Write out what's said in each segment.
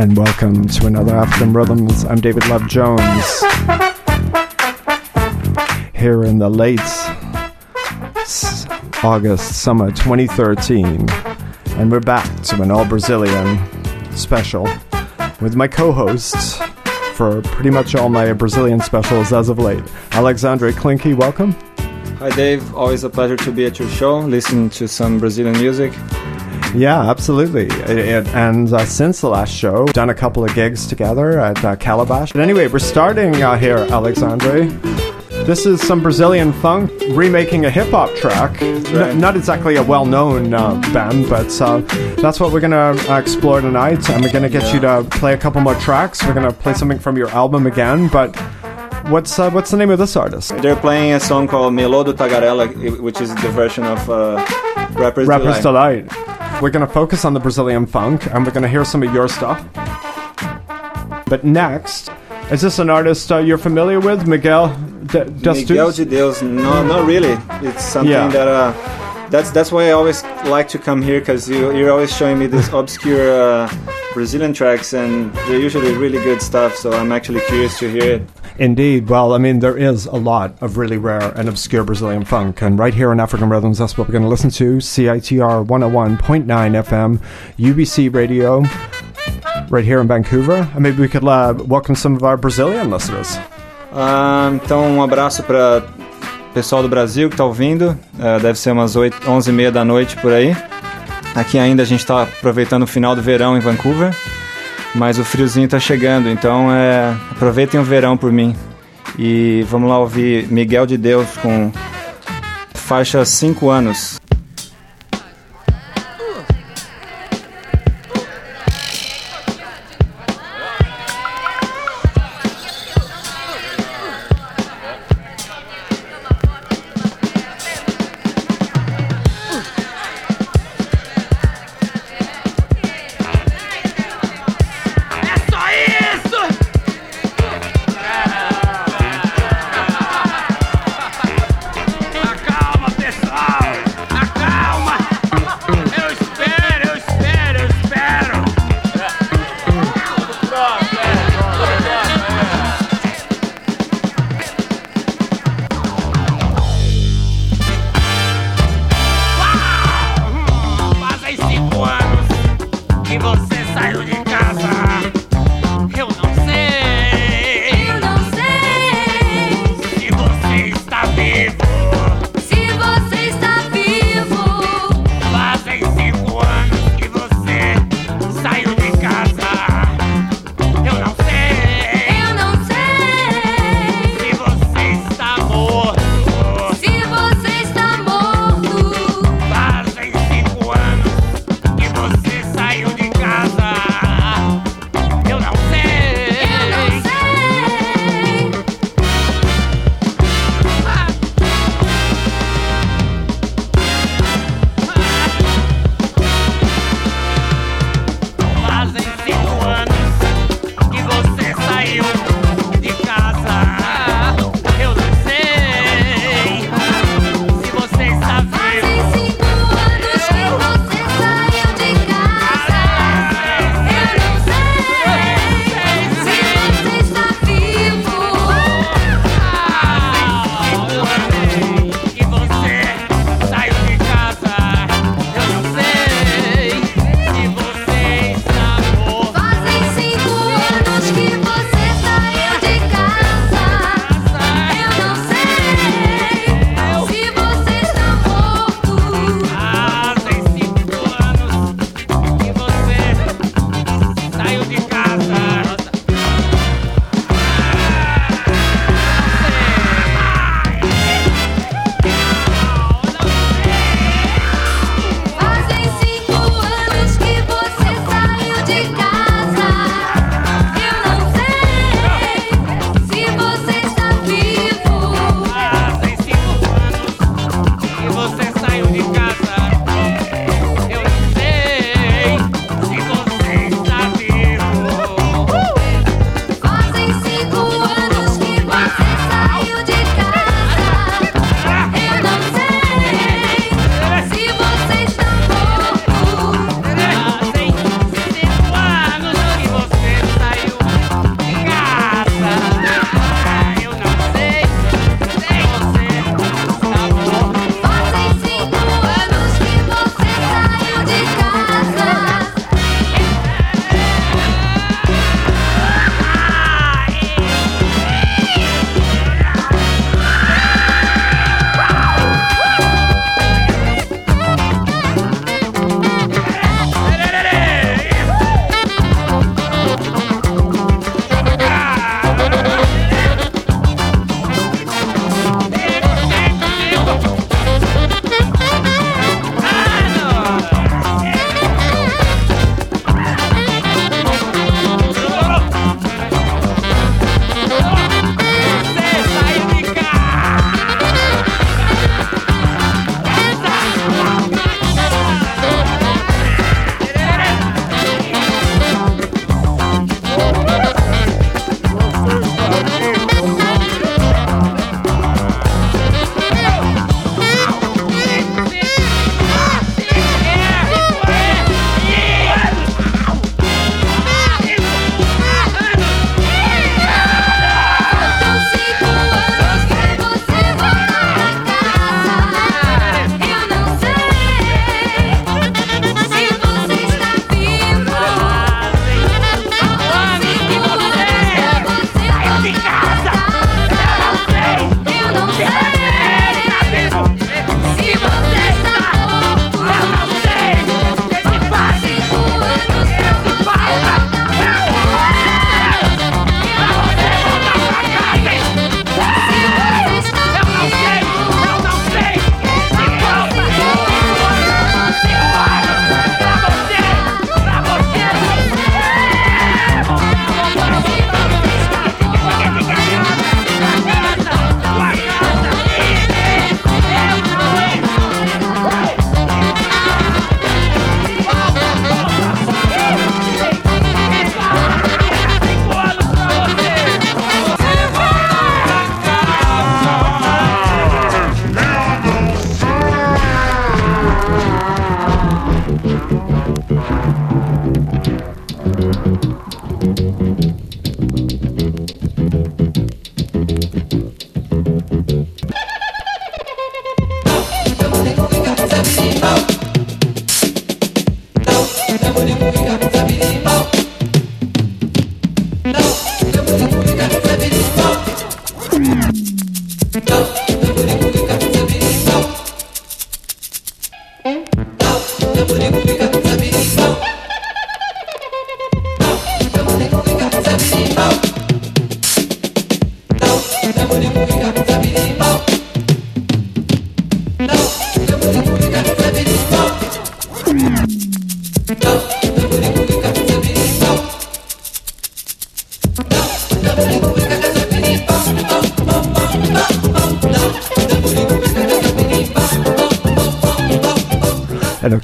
and welcome to another African Rhythms. I'm David Love Jones. Here in the late August, summer 2013, and we're back to an all Brazilian special with my co hosts for pretty much all my Brazilian specials as of late. Alexandre Klinky, welcome. Hi, Dave. Always a pleasure to be at your show, listening to some Brazilian music. Yeah, absolutely. It, it, and uh, since the last show, done a couple of gigs together at uh, Calabash. But anyway, we're starting uh, here, Alexandre. This is some Brazilian funk remaking a hip hop track. N- not exactly a well known uh, band, but uh, that's what we're going to uh, explore tonight. And we're going to get yeah. you to play a couple more tracks. We're going to play something from your album again. But what's uh, what's the name of this artist? They're playing a song called Melodo Tagarela, which is the version of uh, Rapper's, Rapper's Delight. Delight. We're going to focus on the Brazilian funk and we're going to hear some of your stuff. But next, is this an artist uh, you're familiar with, Miguel D- Miguel de Deus? No, not really. It's something yeah. that uh, that's that's why I always like to come here because you you're always showing me these obscure uh, Brazilian tracks and they're usually really good stuff. So I'm actually curious to hear it. Indeed. Well, I mean, there is a lot of really rare and obscure Brazilian funk. And right here in African Rhythms, that's what we're going to listen to. CITR 101.9 FM, UBC Radio, right here in Vancouver. And maybe we could uh, welcome some of our Brazilian listeners. Uh, então, um abraço para pessoal do Brasil que está ouvindo. Uh, deve ser umas 8, 11 e meia da noite por aí. Aqui ainda a gente está aproveitando o final do verão em Vancouver mas o friozinho tá chegando, então é, aproveitem o verão por mim. E vamos lá ouvir Miguel de Deus com faixa 5 anos.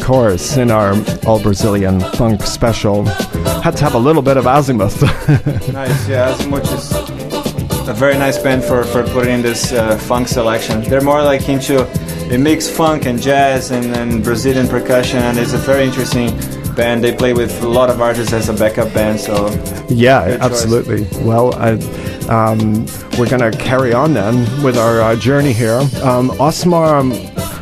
Course, in our all Brazilian funk special, had to have a little bit of azimuth. nice, yeah, Azimuth is a very nice band for, for putting in this uh, funk selection. They're more like into, they mix funk and jazz and, and Brazilian percussion, and it's a very interesting band. They play with a lot of artists as a backup band, so. yeah, absolutely. Well, I, um, we're going to carry on then with our uh, journey here. Um, Osmar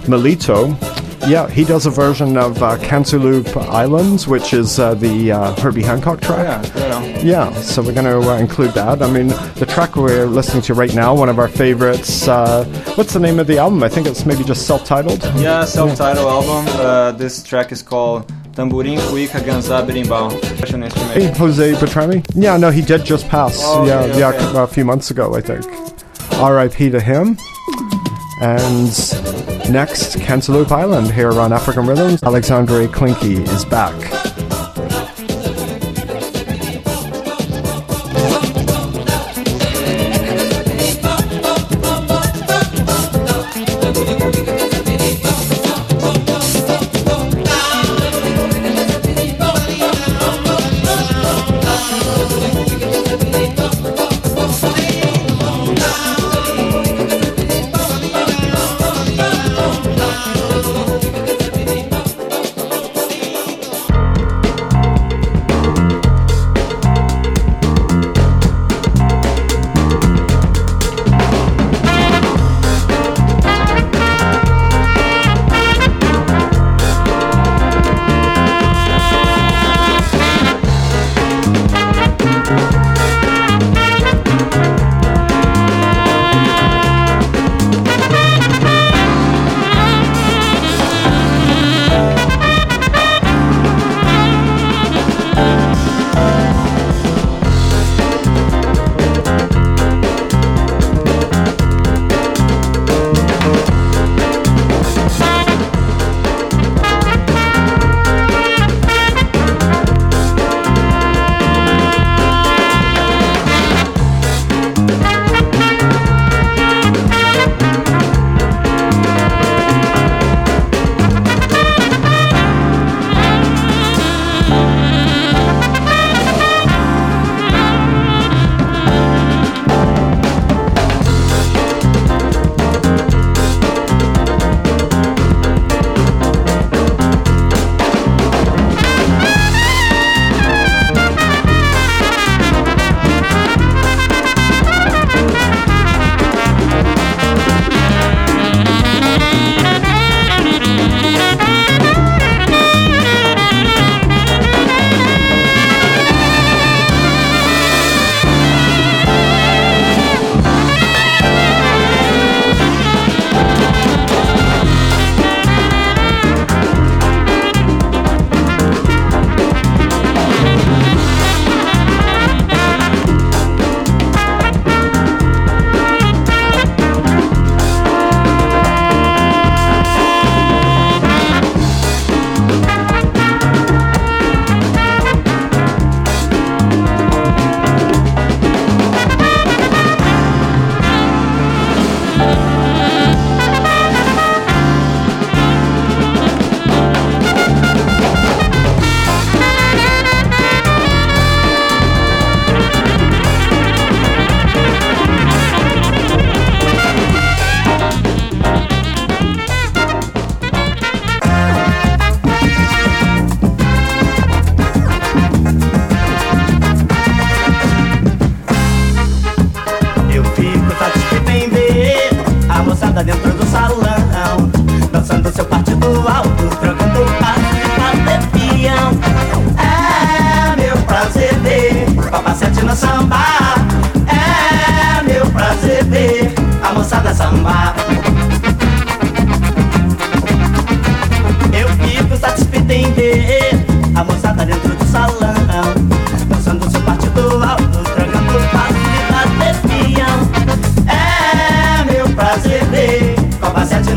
Milito yeah, he does a version of uh, Cantaloupe Islands, which is uh, the uh, Herbie Hancock track. Yeah, Yeah, so we're going to uh, include that. I mean, the track we're listening to right now, one of our favorites. Uh, what's the name of the album? I think it's maybe just self-titled. Yeah, self-titled album. Uh, this track is called Tamborim, Cuica, Ganzá, Berimbau. Hey, Jose Bertrami? Yeah, no, he did just pass. Oh, yeah, okay, yeah, okay. a few months ago, I think. R.I.P. to him. And next, Cantaloupe Island here on African Rhythms. Alexandre Klinky is back.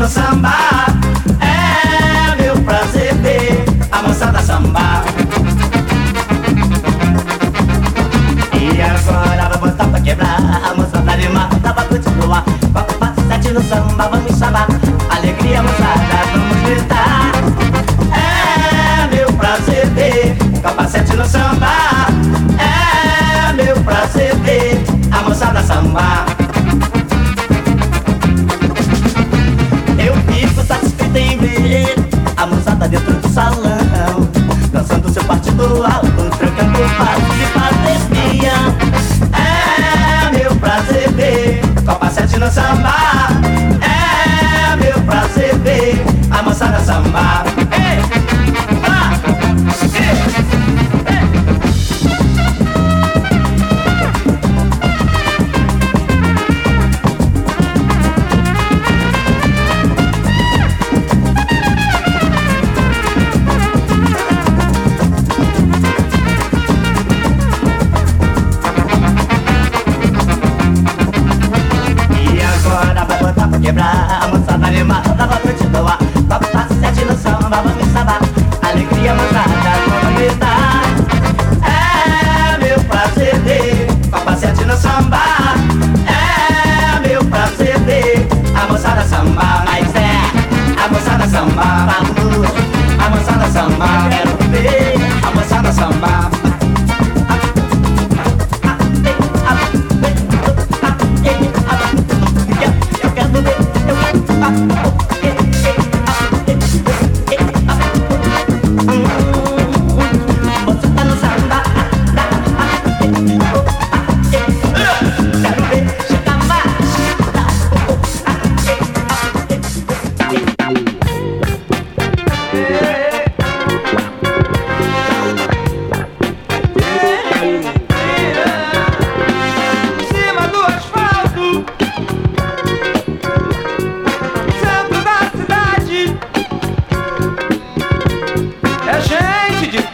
Samba.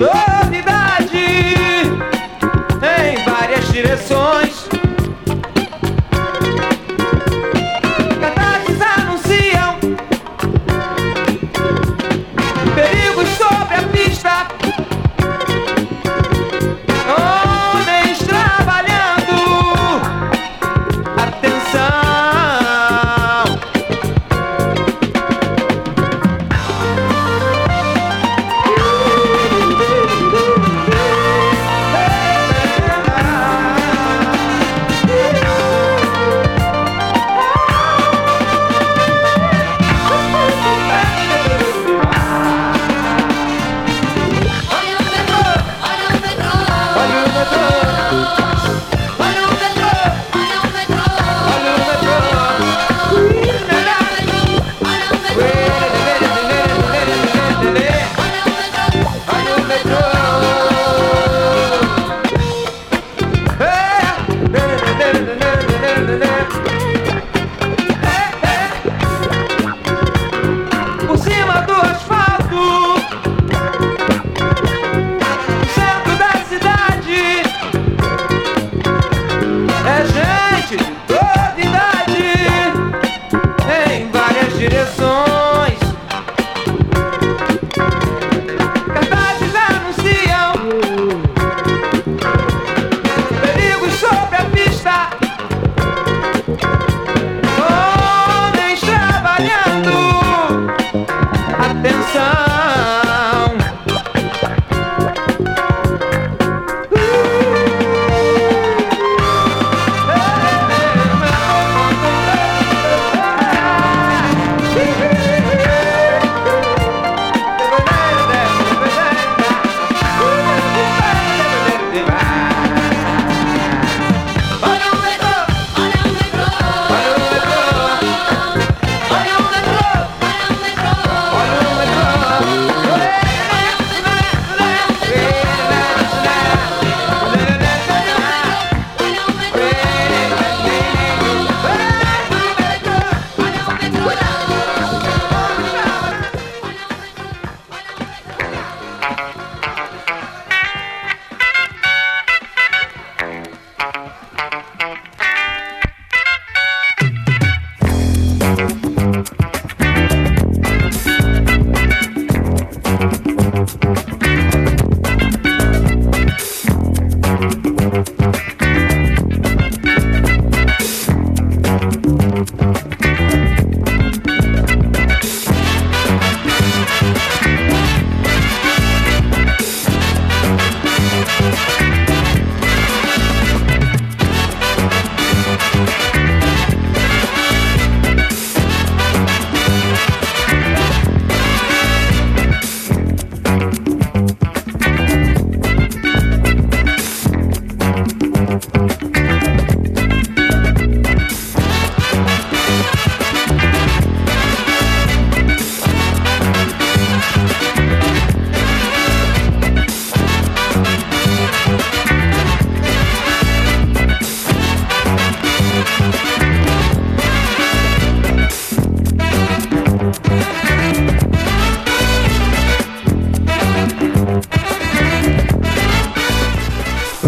Whoa!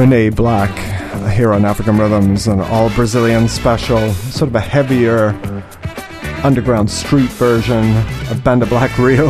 União Black here on African Rhythms, an all Brazilian special, sort of a heavier underground street version of Banda Black Rio.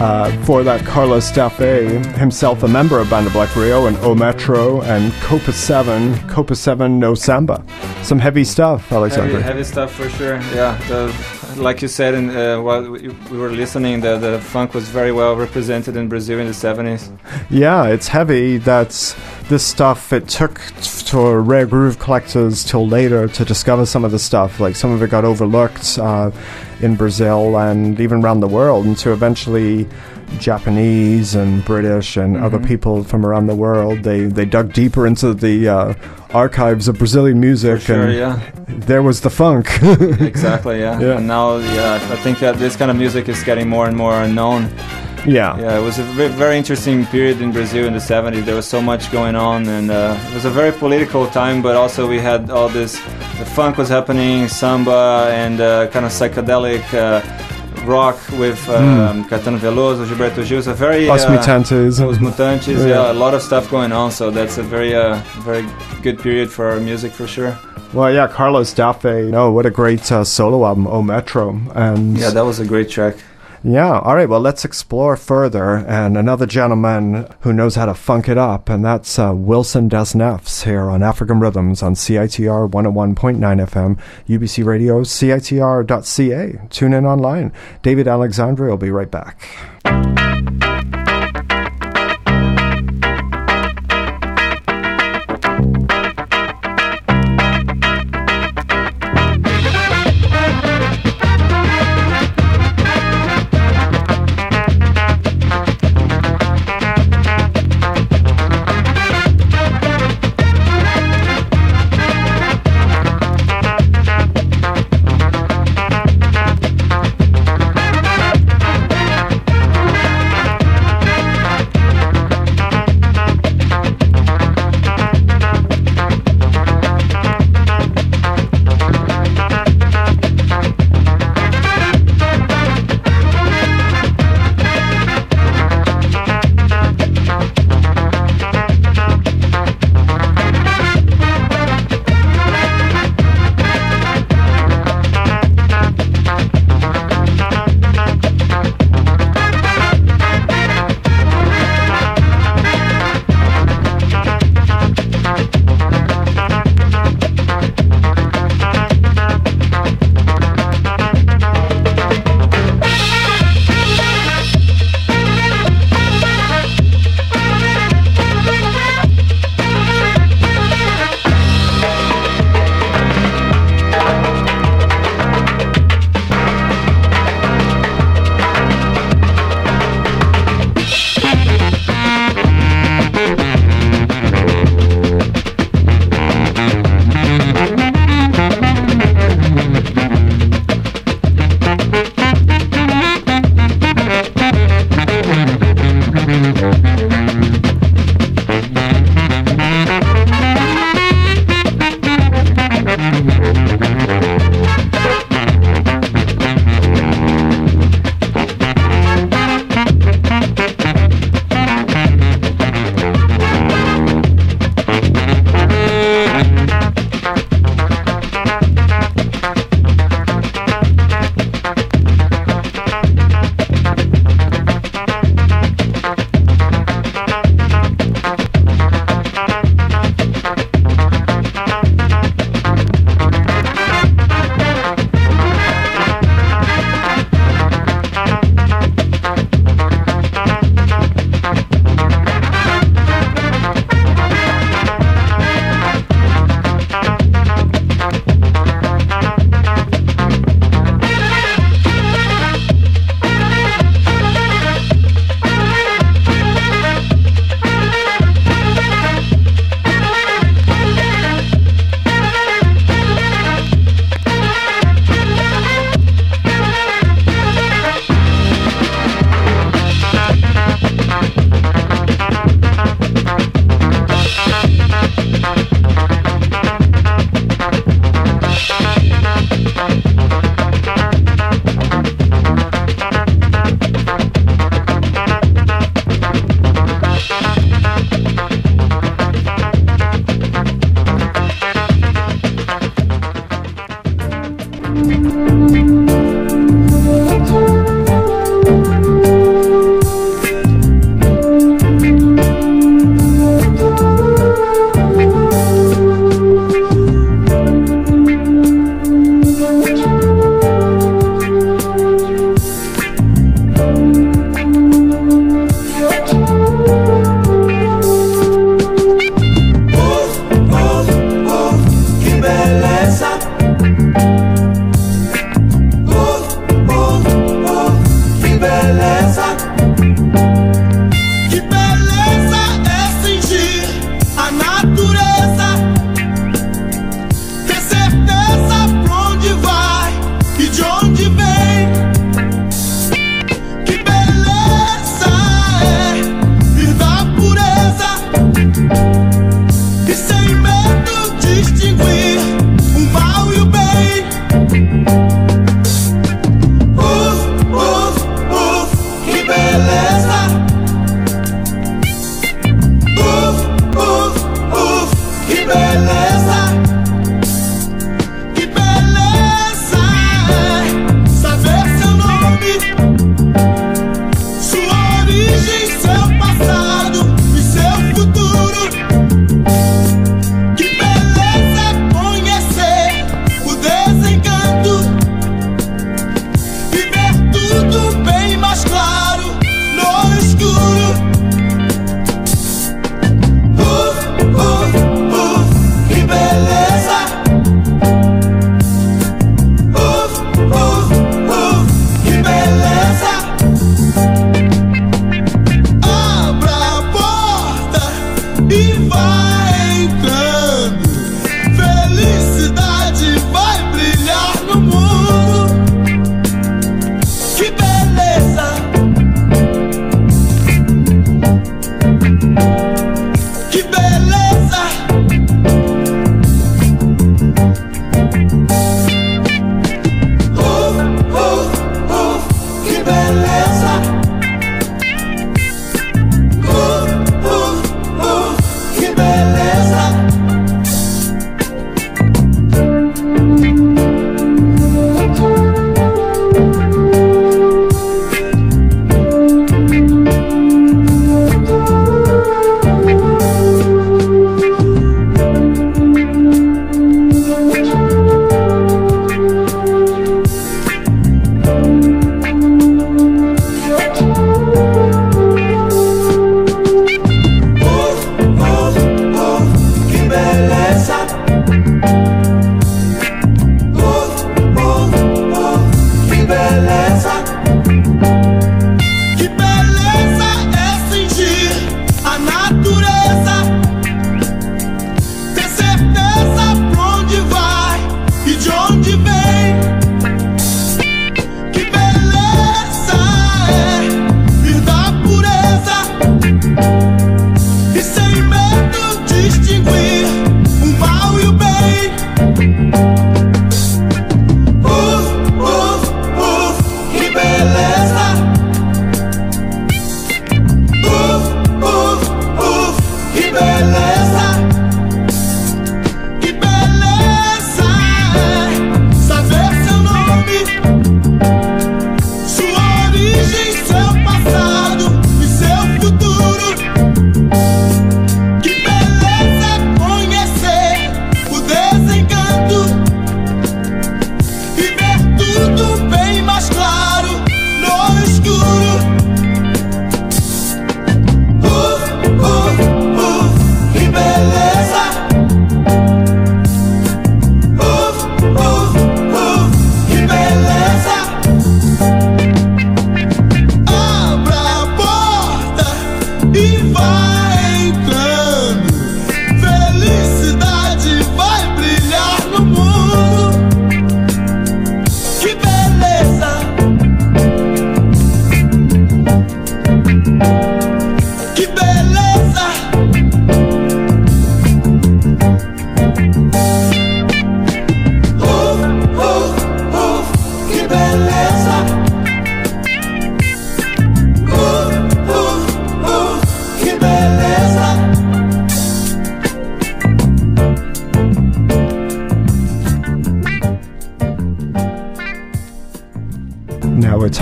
Uh, for that, Carlos Dafe, himself a member of Banda Black Rio and O Metro and Copa 7, Copa 7 No Samba. Some heavy stuff, Alexander. Heavy, heavy stuff for sure. Yeah, the, like you said, in, uh, while we, we were listening, the, the funk was very well represented in Brazil in the 70s. Yeah, it's heavy. That's this stuff. It took to rare groove collectors till later to discover some of the stuff. Like some of it got overlooked uh, in Brazil and even around the world, and so eventually Japanese and British and other people from around the world, they they dug deeper into the uh, archives of Brazilian music, Sure, and yeah, there was the funk. exactly, yeah. Yeah. And now, yeah, I think that this kind of music is getting more and more unknown. Yeah. Yeah, it was a very interesting period in Brazil in the 70s. There was so much going on, and uh, it was a very political time, but also we had all this the funk was happening, samba, and uh, kind of psychedelic uh, rock with um, Caetano Veloso, Gilberto Gil. A very. Os uh, Mutantes. Os Mutantes, Yeah. yeah. a lot of stuff going on, so that's a very, uh, very good period for our music for sure. Well, yeah, Carlos Dafe. No, what a great uh, solo album, O Metro, and Yeah, that was a great track. Yeah, all right, well, let's explore further. And another gentleman who knows how to funk it up, and that's uh, Wilson das Neves here on African Rhythms on CITR 101.9 FM, UBC Radio, CITR.ca. Tune in online. David Alexandre will be right back.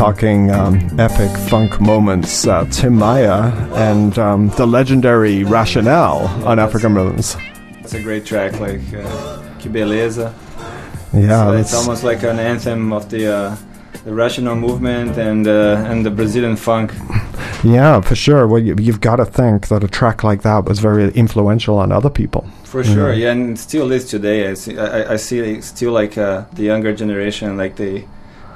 Talking um, epic funk moments. Uh, Tim Maia and um, the legendary Racional on African Rhythms. It's a great track, like uh, Que Beleza. Yeah, So it's almost like an anthem of the uh, the rational movement and uh, and the Brazilian funk. yeah for sure. Well, you, you've got to think that a track like that was very influential on other people. For sure, yeah, and still is today. I see, I, I see still like uh, the younger generation, like they,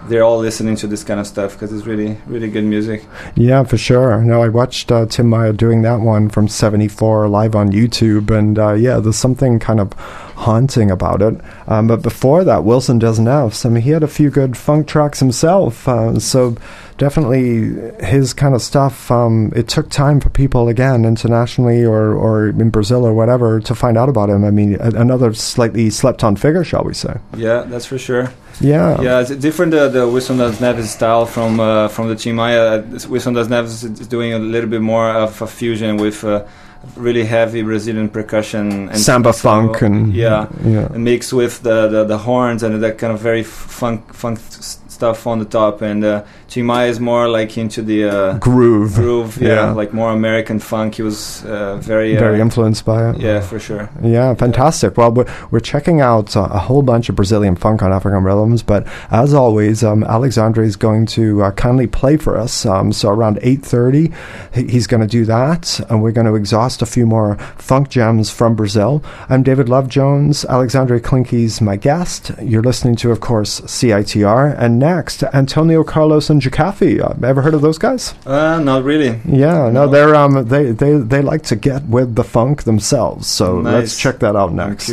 they're all listening to this kind of stuff because it's really, really good music. Yeah, for sure. No, I watched uh, Tim Maia doing that one from '74 live on YouTube, and uh, yeah, there's something kind of haunting about it. Um, but before that, Wilson das Neves. I mean, he had a few good funk tracks himself, uh, so definitely his kind of stuff. Um, it took time for people again internationally or or in Brazil or whatever to find out about him. I mean, a- another slightly slept-on figure, shall we say? Yeah, that's for sure. Yeah. Yeah, it's different uh, the Wilson das Neves style from uh, from the Tim Maia. Uh, Wilson das Neves is doing a little bit more of a fusion with uh, really heavy Brazilian percussion and Samba funk and yeah, yeah. and mixed with the, the, the horns and that kind of very funk funk stuff on the top. And uh, Tim is more like into the uh, groove. groove, yeah, Yeah. like more American funk. He was uh, very uh, Very influenced by it. yeah, for sure. Yeah, fantastic. Well, we're, we're checking out uh, a whole bunch of Brazilian funk on African rhythms, but as always, um, Alexandre is going to uh, kindly play for us. Um, so around eight thirty, he's going to do that, and we're going to exhaust a few more funk gems from Brazil. I'm David Love Jones. Alexandre Klinke's my guest. You're listening to, of course, CITR, and next Antonio Carlos and Jocafi. Uh, ever heard of those guys? Uh, not really. Yeah, no, they're um they they they like to get with the funk themselves. So let's check that out next.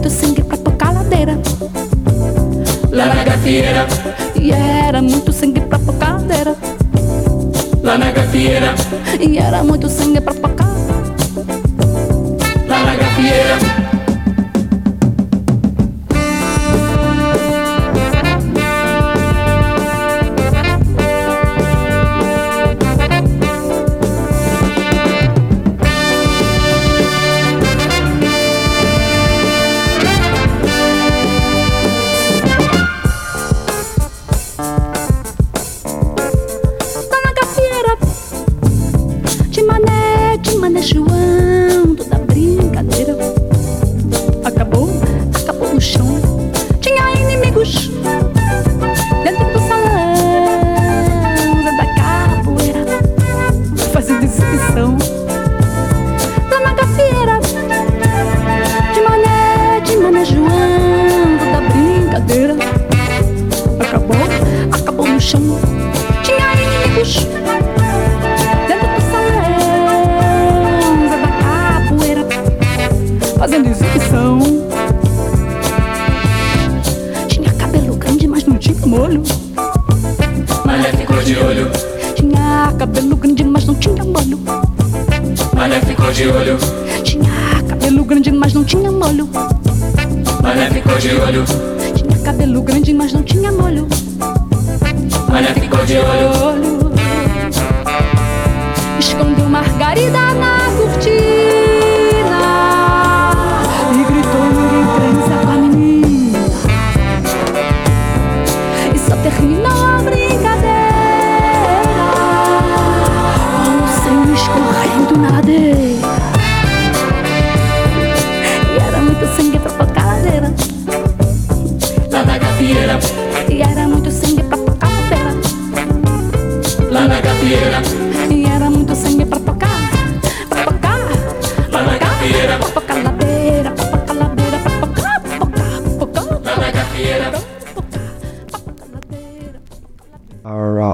muito sangue pra tocar ladeira. Lá na gafieira. E era muito sangue pra tocar ladeira. Lá na gafieira. E era muito sangue pra tocar. Lá na gafieira.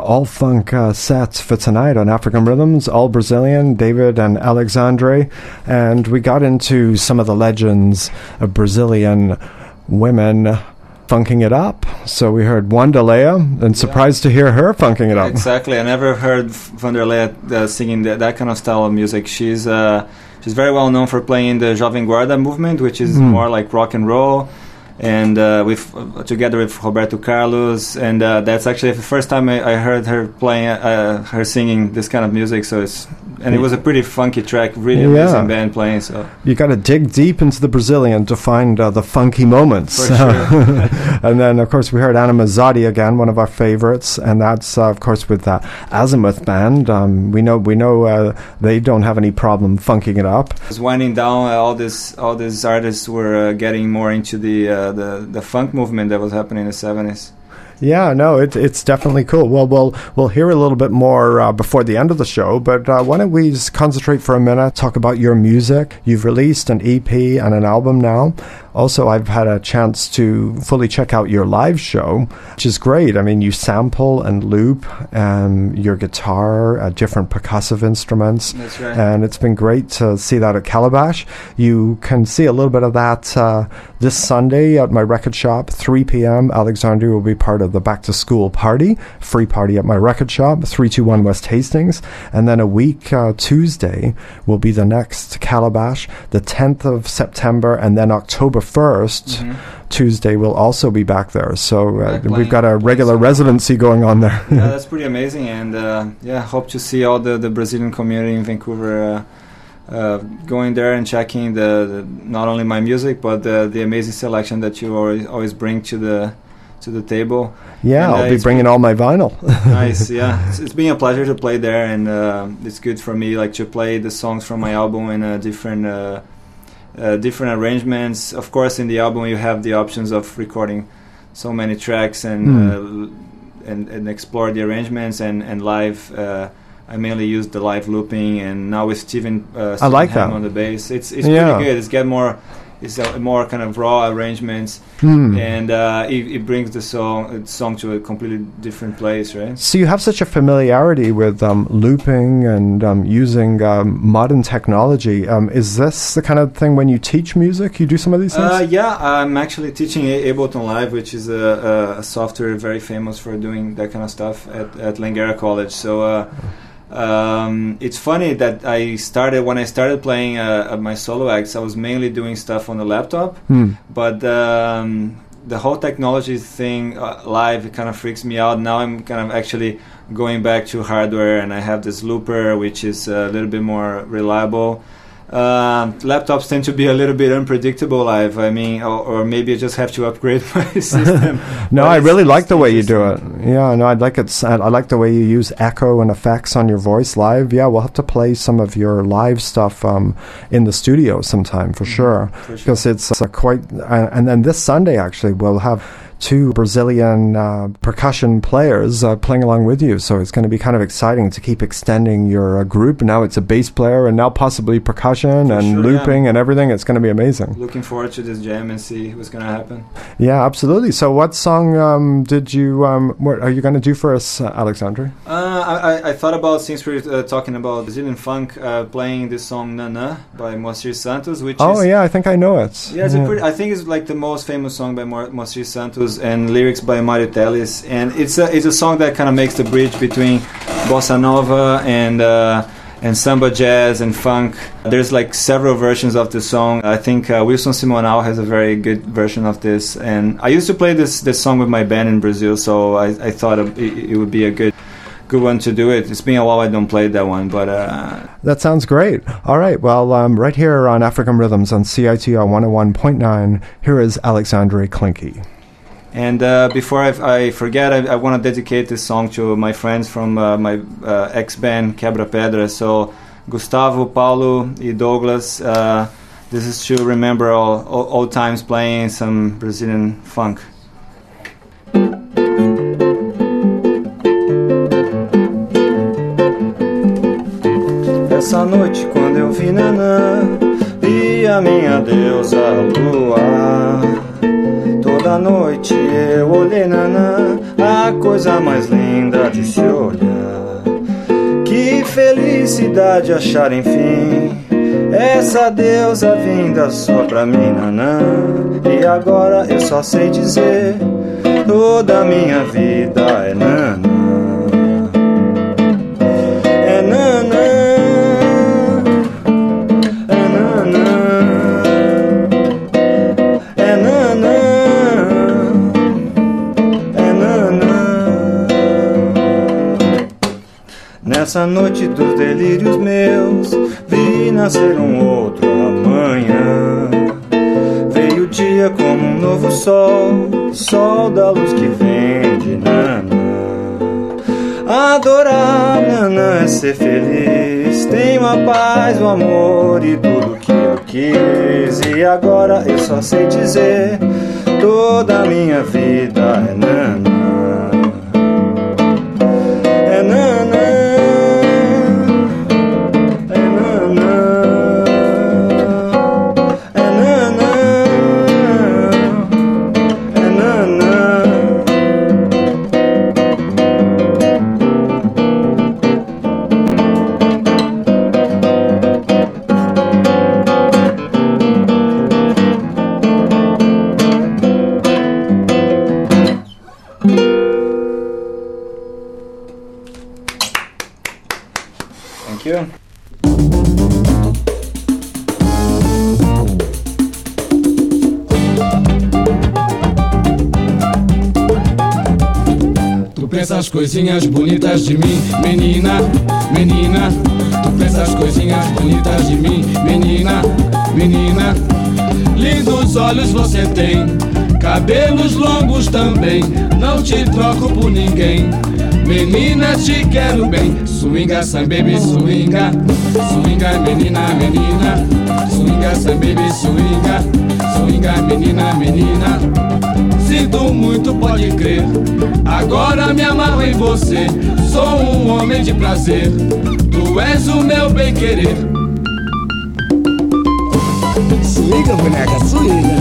All funk uh, sets for tonight on African Rhythms, all Brazilian, David and Alexandre. And we got into some of the legends of Brazilian women funking it up. So we heard Wanderlea, and surprised to hear her funking it up. Exactly. I never heard Wanderlea uh, singing that, that kind of style of music. She's uh, she's very well known for playing the Jovem Guarda movement, which is more like rock and roll, and uh, with uh, together with Roberto Carlos. And uh, that's actually the first time I, I heard her playing uh, her singing this kind of music. So it's and it was a pretty funky track, really Yeah. amazing band playing. So You got to dig deep into the Brazilian to find uh, the funky moments. Sure. and then, of course, we heard Ana Mazzotti again, one of our favorites, and that's, uh, of course, with the Azimuth Band. Um, we know we know uh, they don't have any problem funking it up. was winding down. All this, all these artists were getting more into the, the the funk movement that was happening in the seventies. Yeah, no, it, it's definitely cool. Well, we'll we'll hear a little bit more uh, before the end of the show, but uh, why don't we just concentrate for a minute, talk about your music? You've released an EP and an album now. Also, I've had a chance to fully check out your live show, which is great. I mean, you sample and loop um, your guitar, uh, different percussive instruments, That's right. and it's been great to see that at Calabash. You can see a little bit of that uh, this Sunday at my record shop, 3 p.m. Alexandre will be part of the back to school party, free party at my record shop, 321 West Hastings. And then a week uh, Tuesday will be the next Calabash, the 10th of September, and then October 1st. Tuesday we'll also be back there. So uh, Mm-hmm. We've got a regular residency going on there. yeah, that's pretty amazing, and uh, yeah, hope to see all the, the Brazilian community in Vancouver uh, uh, going there and checking the, the not only my music but the, the amazing selection that you always always bring to the to the table. yeah, And, uh, I'll be bringing all my vinyl. nice, yeah, it's, it's been a pleasure to play there, and uh, it's good for me like to play the songs from my album in a different. Uh, different arrangements. Of course, in the album you have the options of recording so many tracks and Hmm. uh, and, and explore the arrangements and and live. Uh, I mainly use the live looping, and now with Steven, uh, Steven like Ham that. on the bass, it's it's Yeah. pretty good. It's get more. It's a more kind of raw arrangements, Hmm. and uh, it, it brings the song the song to a completely different place, right? So you have such a familiarity with um, looping and um, using um, modern technology. Um, is this the kind of thing when you teach music, you do some of these things? Uh, yeah, I'm actually teaching A- Ableton Live, which is a, a, a software very famous for doing that kind of stuff at, at Langara College. So uh, um, it's funny that I started when I started playing uh, uh, my solo acts. I was mainly doing stuff on the laptop, Hmm. but um, the whole technology thing uh, live kind of freaks me out. Now I'm kind of actually going back to hardware, and I have this looper, which is a little bit more reliable. Um, laptops tend to be a little bit unpredictable live. I mean, or, or maybe I just have to upgrade my system. No, But I really like the way you do it. Yeah, no, I like it. I like the way you use echo and effects on your voice live. Yeah, we'll have to play some of your live stuff um, in the studio sometime for sure, Mm-hmm. Sure. because it's uh, quite. Uh, and then this Sunday, actually, we'll have two Brazilian uh, percussion players uh, playing along with you. So it's going to be kind of exciting to keep extending your uh, group. Now it's a bass player, and now possibly percussion For and sure, looping and everything. It's going to be amazing. Looking forward to this jam and see what's gonna happen. Yeah, absolutely. So, what song um, did you? Um, what are you going to do for us, uh, Alexandre? Uh, I, I- thought about since we're uh, talking about Brazilian funk, uh, playing this song "Nana" by Moacir Santos, which Oh is yeah, I think I know it. Yeah, it's a pretty. I think it's like the most famous song by Mo- Moacir Santos and lyrics by Mario Teles, and it's a it's a song that kind of makes the bridge between bossa nova and uh, and samba jazz and funk. There's like several versions of the song. I think uh, Wilson Simonal has a very good version of this. And I used to play this this song with my band in Brazil, so I, I thought it, it would be a good good one to do it. It's been a while I don't play that one, but uh, That sounds great. All right. Well, um, right here on African Rhythms on CITR 101.9, here is Alexandre Klinke. And uh, before I, I forget, I, I want to dedicate this song to my friends from uh, my uh, ex band Quebra Pedra. So, Gustavo, Paulo, and Douglas. Uh, this is to remember all, all, old times playing some Brazilian funk. Essa noite, quando eu vi Nanã e a minha deusa Lua. Toda noite eu olhei Nanã, a coisa mais linda de se olhar. Que felicidade achar enfim essa deusa vinda só pra mim, Nanã. E agora eu só sei dizer: toda minha vida é Nanã. Nessa noite dos delírios meus, vi nascer um outro amanhã. Veio o dia como um novo sol, sol da luz que vem de Nanã. Adorar Nanã é ser feliz, tenho a paz, o amor e tudo que eu quis. E agora eu só sei dizer: toda a minha vida é Nanã. Tu pensa as coisinhas bonitas de mim, menina, menina. Tu pensa as coisinhas bonitas de mim, menina, menina. Lindos olhos você tem, cabelos longos também. Não te troco por ninguém. Menina, te quero bem. Swinga, some baby, swinga. Swinga, menina, menina. Swinga, some baby, swinga. Swinga, menina, menina. Sinto muito, pode crer. Agora me amarro em você. Sou um homem de prazer. Tu és o meu bem querer. Swinga, boneca, swinga.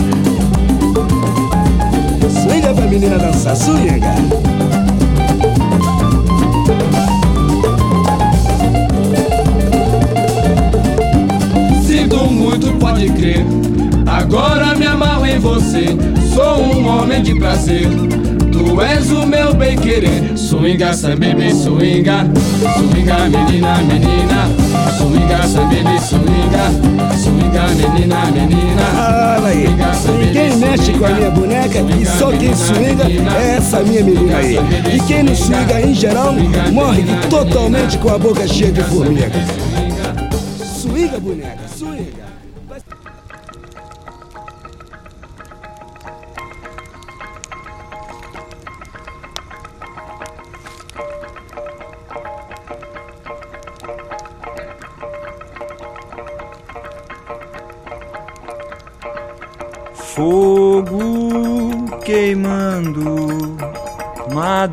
Swinga pra menina dançar, swinga. Sinto muito, pode crer. Agora me amarro em você. Sou um homem de prazer. Tu és o meu bem querer. Swinga, baby, swinga. Swinga, menina, menina. Swinga, baby, swinga. Swinga, menina, menina. Olha aí, ninguém mexe com a minha boneca e só quem swinga é essa minha menina aí. E quem não swinga em geral morre totalmente com a boca cheia de formiga. Swinga, boneca, swinga.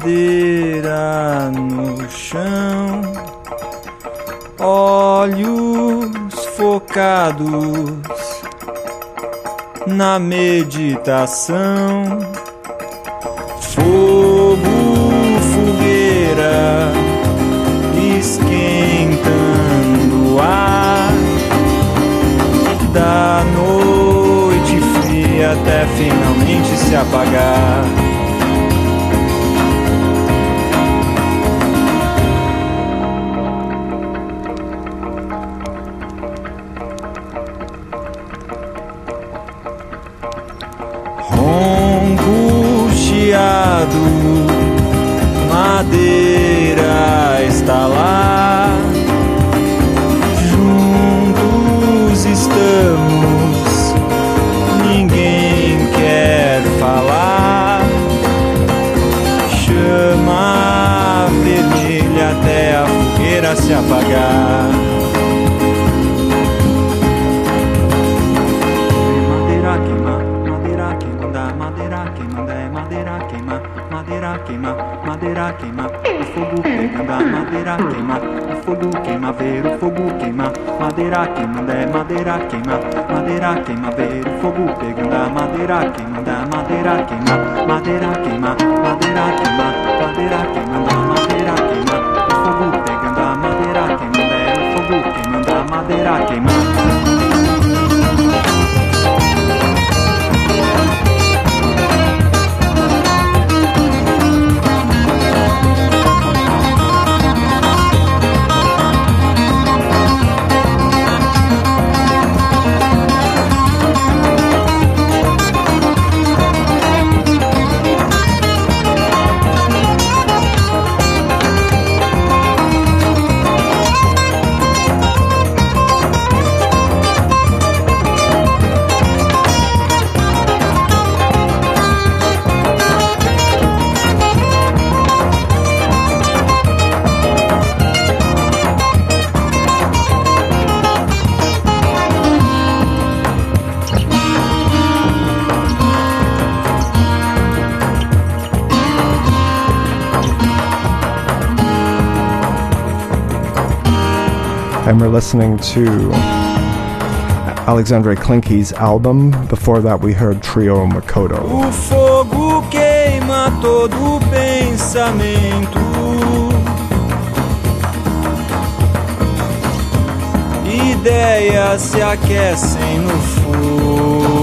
Madeira no chão, olhos focados na meditação. Fogo, fogueira, esquentando o ar da noite fria até finalmente se apagar. verá queimar, o fogo pega a madeira queimar, o fogo queima ver, o fogo queima, madeira queimando é madeira queima, madeira queima ver, o fogo pegando a madeira queimando a madeira queima, madeira queima, madeira queima, madeira queimando a madeira queima, o fogo pegando a madeira queimando é o fogo queimando a che ma and we're listening to Alexandre Klinke's album. Before that, we heard Trio Mocotó. O fogo queima todo pensamento. Ideias se aquecem no fogo.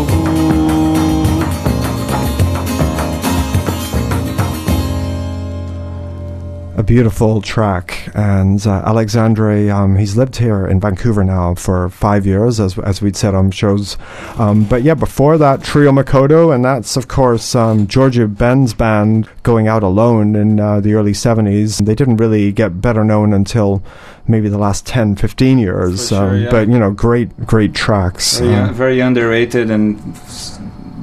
A beautiful track, and uh, Alexandre, um, he's lived here in Vancouver now for five years, as as we'd said on shows. Um, but yeah, before that, Trio Mocotó, and that's of course um, Jorge Ben's band going out alone in uh, the early '70s. They didn't really get better known until maybe the last 10, 15 years. Sure, um, yeah. But you know, great, great tracks. Very, Um, very underrated and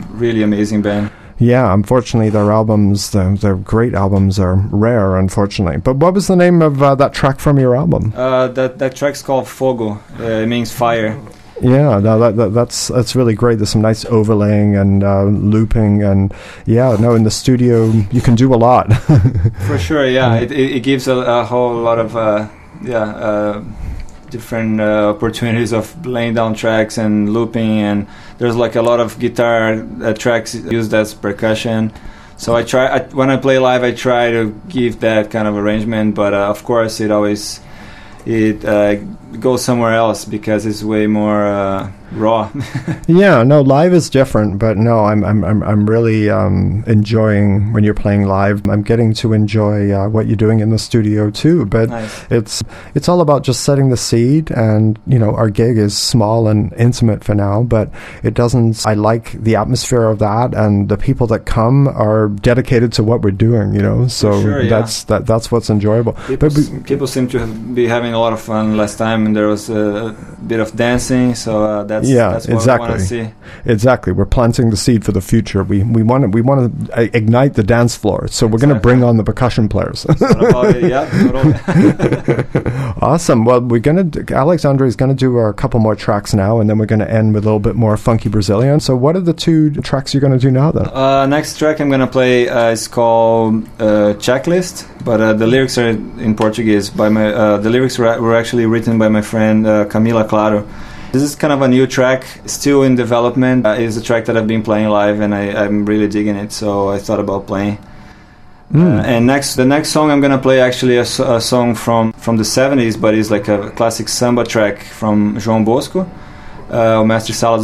really amazing band. Yeah, unfortunately, their albums, their, their great albums, are rare, unfortunately. But what was the name of uh, that track from your album? Uh, that that track's called Fogo. Uh, it means fire. Yeah, no, that, that, that's that's really great. There's some nice overlaying and uh, looping, and yeah, no, in the studio you can do a lot. For sure, yeah. It, it, it gives a, a whole lot of uh, yeah uh, different uh, opportunities of laying down tracks and looping, and there's like a lot of guitar uh, tracks used as percussion. So I try I, when I play live, I try to give that kind of arrangement, but uh, of course it always it goes somewhere else because it's way more uh, raw. yeah, no, live is different, but no, I'm I'm I'm, I'm really um, enjoying when you're playing live. I'm getting to enjoy uh, what you're doing in the studio too. But Nice. it's it's all about just setting the seed, and you know, our gig is small and intimate for now, but it doesn't. I like the atmosphere of that, and the people that come are dedicated to what we're doing. You know, so sure, yeah. that's that that's what's enjoyable. People, But people seem to have, be having a lot of fun last time, and there was a bit of dancing. So uh, that's Yeah, that's what exactly. to see. Exactly, we're planting the seed for the future. We we want to we want to uh, ignite the dance floor, so we're going to bring on the percussion players. It? Yeah, awesome. Well, we're gonna d- Alexandre is going to do a couple more tracks now, and then we're going to end with a little bit more funky Brazilian. So, what are the two tracks you're going to do now? Then, Uh, next track I'm gonna play uh, is called uh, Checklist, but uh, the lyrics are in Portuguese. By my uh, the lyrics were, were actually written by my friend uh, Camila Claro. This is kind of a new track, still in development. Uh, it's a track that I've been playing live, and I, I'm really digging it. So I thought about playing. Uh, and next, the next song I'm gonna play actually a song from from the 70s, but it's like a classic samba track from João Bosco, uh, O Mestre Sala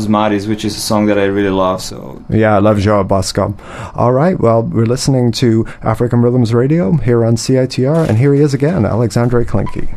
which is a song that I really love. So yeah, I love Joao Bosco. All right. Well, we're listening to African Rhythms Radio here on CITR, and here he is again, Alexandre Klinke.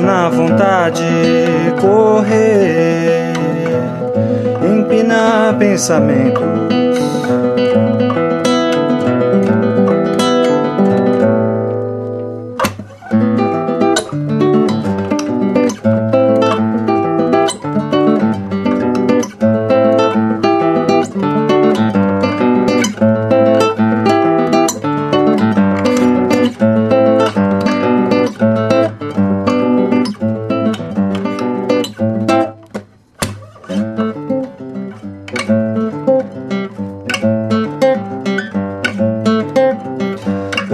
na vontade correr, empinar pensamento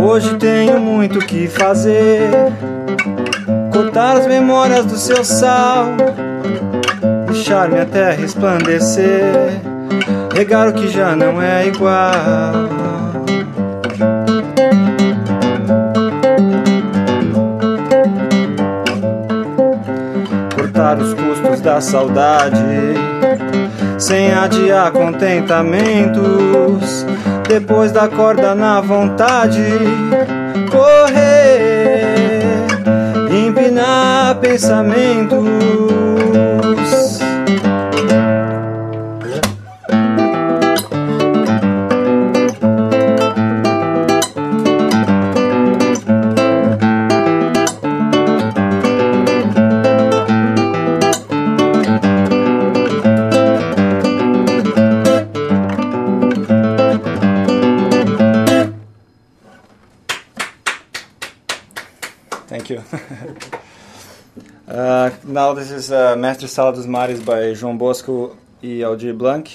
Hoje tenho muito que fazer. Cortar as memórias do seu sal. Deixar minha terra resplandecer. Regar o que já não é igual. Cortar os custos da saudade. Sem adiar contentamentos depois da corda na vontade, correr, empinar pensamentos. Now this is uh, Mestre Sala dos Mares by João Bosco e Aldir Blanc.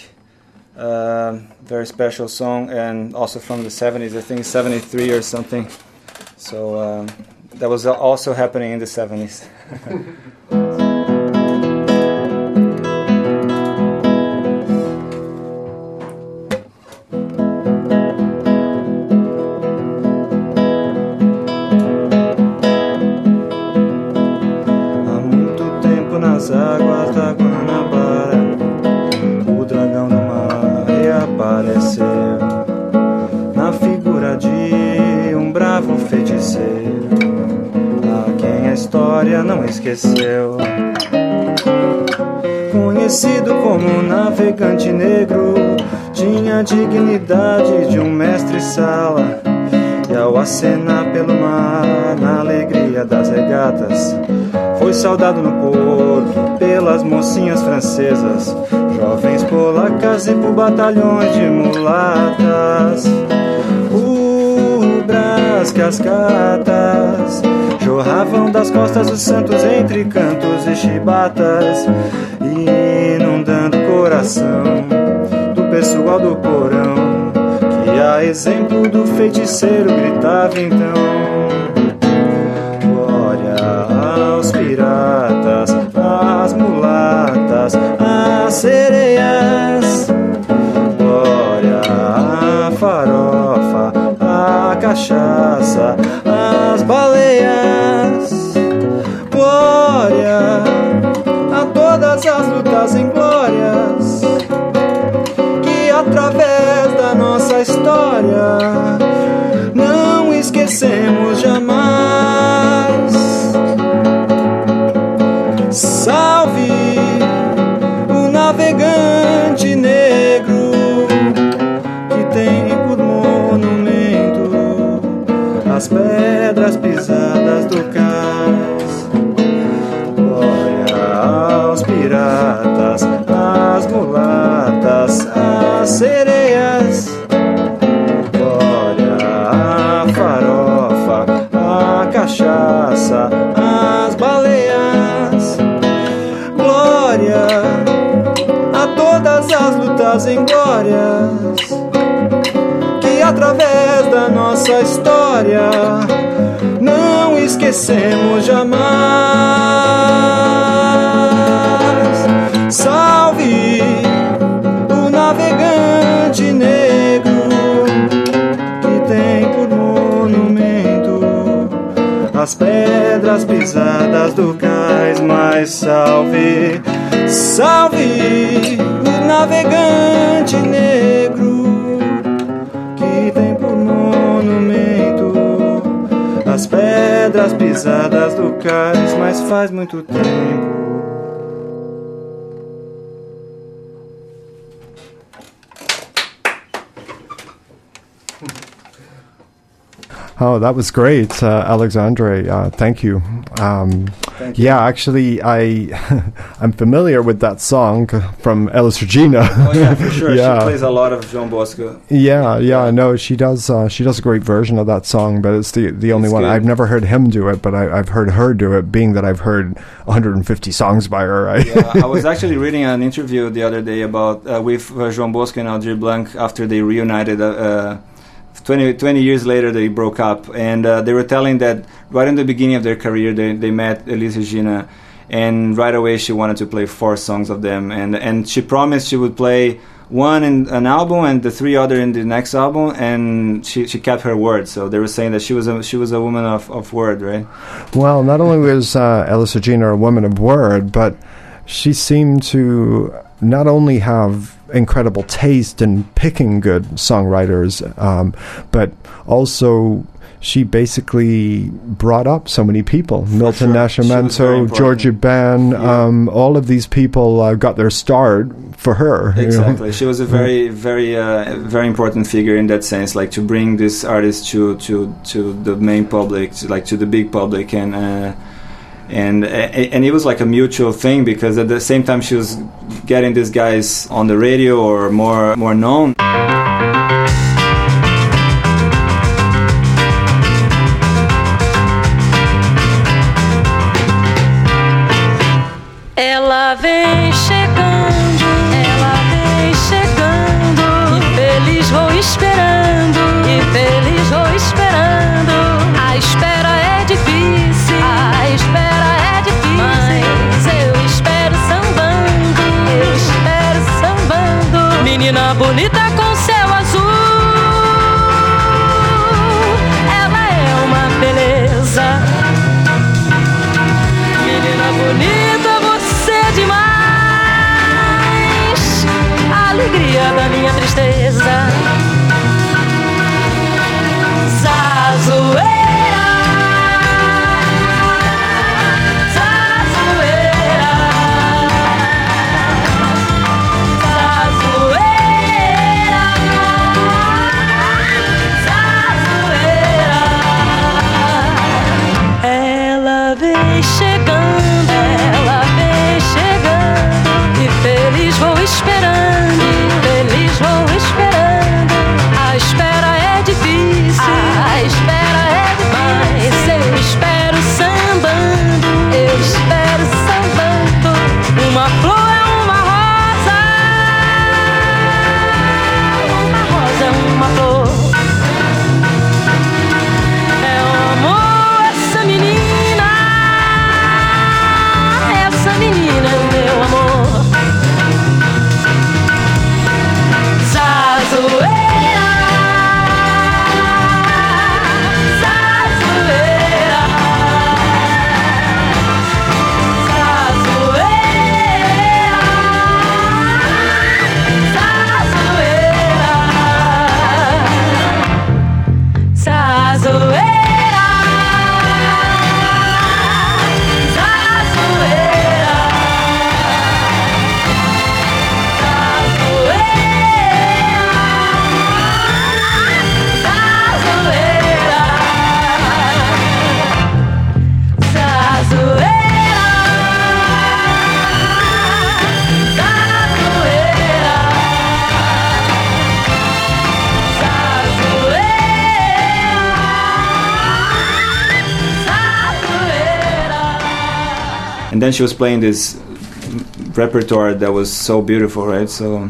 Uh, very special song and also from the 70s, I think 73 or something. So um, that was also happening in the 70s. navegante negro, tinha a dignidade de um mestre-sala. E ao acenar pelo mar, na alegria das regatas, foi saudado no porto pelas mocinhas francesas, jovens polacas e por batalhões de mulatas. Rubras cascatas jorravam das costas dos santos entre cantos e chibatas, o coração do pessoal do porão. Que a exemplo do feiticeiro gritava então: Glória aos piratas, às mulatas, às sereias. Glória à farofa, à cachaça, às baleias. Glória história não esquecemos jamais. Salve o navegante negro que tem por monumento as pedras pisadas do cais. As lutas em glórias que através da nossa história não esquecemos jamais. Salve o navegante negro que tem por monumento as pedras pisadas do cais, mas salve, salve navegante negro que tem por monumento as pedras pisadas do cálice, mas faz muito tempo. Oh, that was great, uh, Alexandre. Uh, thank you. Um, Thank you. Yeah, actually, I I'm familiar with that song from Elis Regina. Oh yeah, for sure. Yeah. She plays a lot of João Bosco. Yeah, yeah, no, she does. Uh, she does a great version of that song, but it's the the only It's one good. I've never heard him do it, but I, I've heard her do it. Being that I've heard 150 songs by her, I, Yeah, I was actually reading an interview the other day about uh, with uh, Bosco and Aldir Blanc after they reunited. Uh, uh, 20, 20 years later, they broke up, and uh, they were telling that right in the beginning of their career, they, they met Elis Regina, and right away she wanted to play four songs of them, and and she promised she would play one in an album and the three other in the next album, and she, she kept her word. So they were saying that she was a she was a woman of, of word, right? Well, not only was uh, Regina a woman of word, but she seemed to not only have incredible taste in picking good songwriters, um, but also she basically brought up so many people. Milton sure. Nascimento. Jorge Ben, Yeah. um, all of these people uh, got their start for her. you know. Exactly. She was a very, very, uh, very important figure in that sense, like to bring this artist to to to the main public, to, like to the big public, and uh, and uh, and it was like a mutual thing because at the same time she was getting these guys on the radio or more more known. Then she was playing this repertoire that was so beautiful, right? So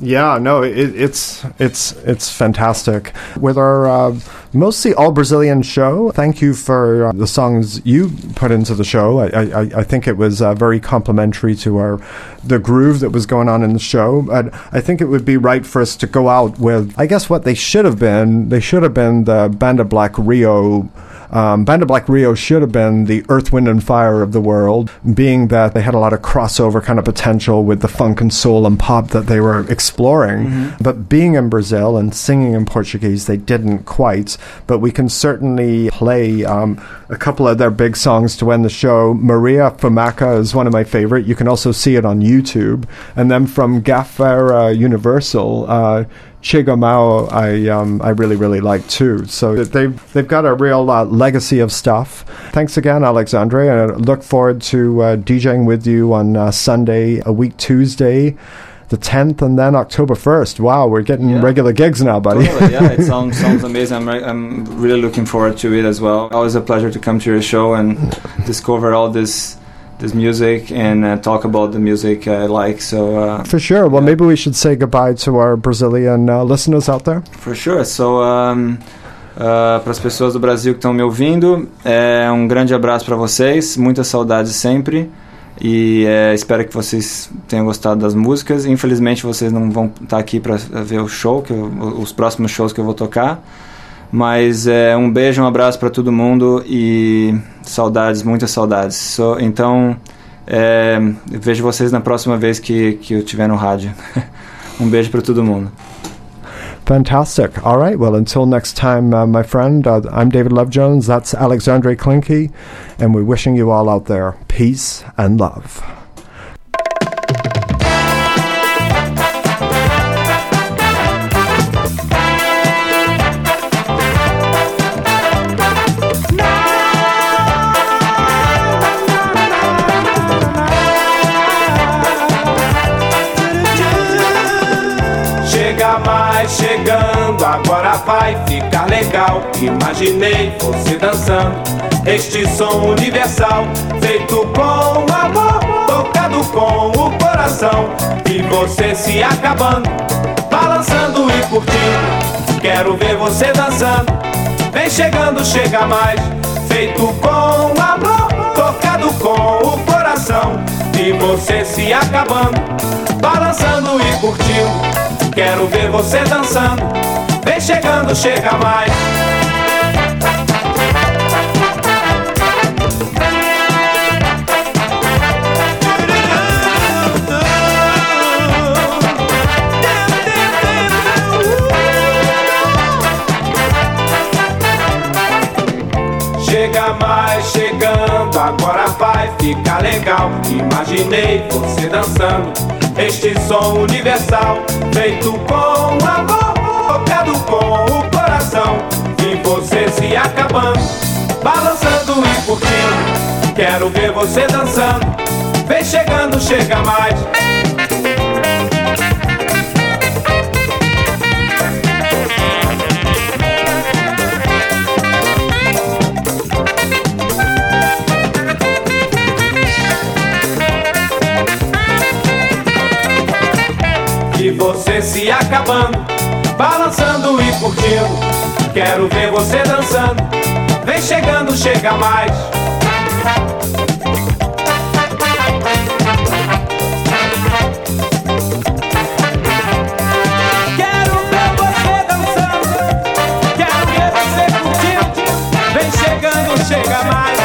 Yeah, no, it, it's it's it's fantastic. With our uh, mostly all Brazilian show, thank you for uh, the songs you put into the show. I I, I- think it was uh, very complimentary to our the groove that was going on in the show. But I think it would be right for us to go out with, I guess, what they should have been. They should have been the Banda Black Rio. Um, Banda Black Rio should have been the Earth, Wind, and Fire of the world, being that they had a lot of crossover kind of potential with the funk and soul and pop that they were exploring. But being in Brazil and singing in Portuguese, they didn't quite. But we can certainly play um, a couple of their big songs to end the show. Maria Fumaca is one of my favorite. You can also see it on YouTube. And then from Gafieira Universal, uh, Chega Mais, I um, I really really like too. So they've they've got a real uh, legacy of stuff. Thanks again, Alexandre, and I look forward to uh, DJing with you on uh, Sunday, a week Tuesday. The 10th and then October 1st. Wow, we're getting Yeah. regular gigs now, buddy. Totally, yeah, it sounds sounds amazing. I'm, re- I'm really looking forward to it as well. Always a pleasure to come to your show and discover all this this music and uh, talk about the music I like. So uh, For sure. Well, Yeah. maybe we should say goodbye to our Brazilian uh, listeners out there. For sure. So, um, uh, para as pessoas do Brasil que estão me ouvindo, é um grande abraço para vocês, muita saudade sempre. E é, espero que vocês tenham gostado das músicas. Infelizmente, vocês não vão estar aqui para ver o show, que eu- os próximos shows que eu vou tocar. Mas é, um beijo, um abraço para todo mundo e saudades, muitas saudades. So, então, é, vejo vocês na próxima vez que, que eu estiver no rádio. um beijo para todo mundo. Fantastic. All right. Well, until next time, uh, my friend, uh, I'm David Love Jones. That's Alexandre Klinke. And we're wishing you all out there peace and love. Legal. Imaginei você dançando este som universal, feito com amor, tocado com o coração. E você se acabando, balançando e curtindo. Quero ver você dançando, vem chegando, chega mais, feito com amor, tocado com o coração. E você se acabando, balançando e curtindo. Quero ver você dançando. Vem chegando, chega mais. Chega mais chegando, agora vai ficar legal. Imaginei você dançando este som universal, feito com amor, tocado com o coração. E você se acabando, balançando e curtindo. Quero ver você dançando. Vem chegando, chega mais. Você se acabando, balançando e curtindo. Quero ver você dançando, vem chegando, chega mais. Quero ver você dançando, quero ver você curtindo, vem chegando, chega mais.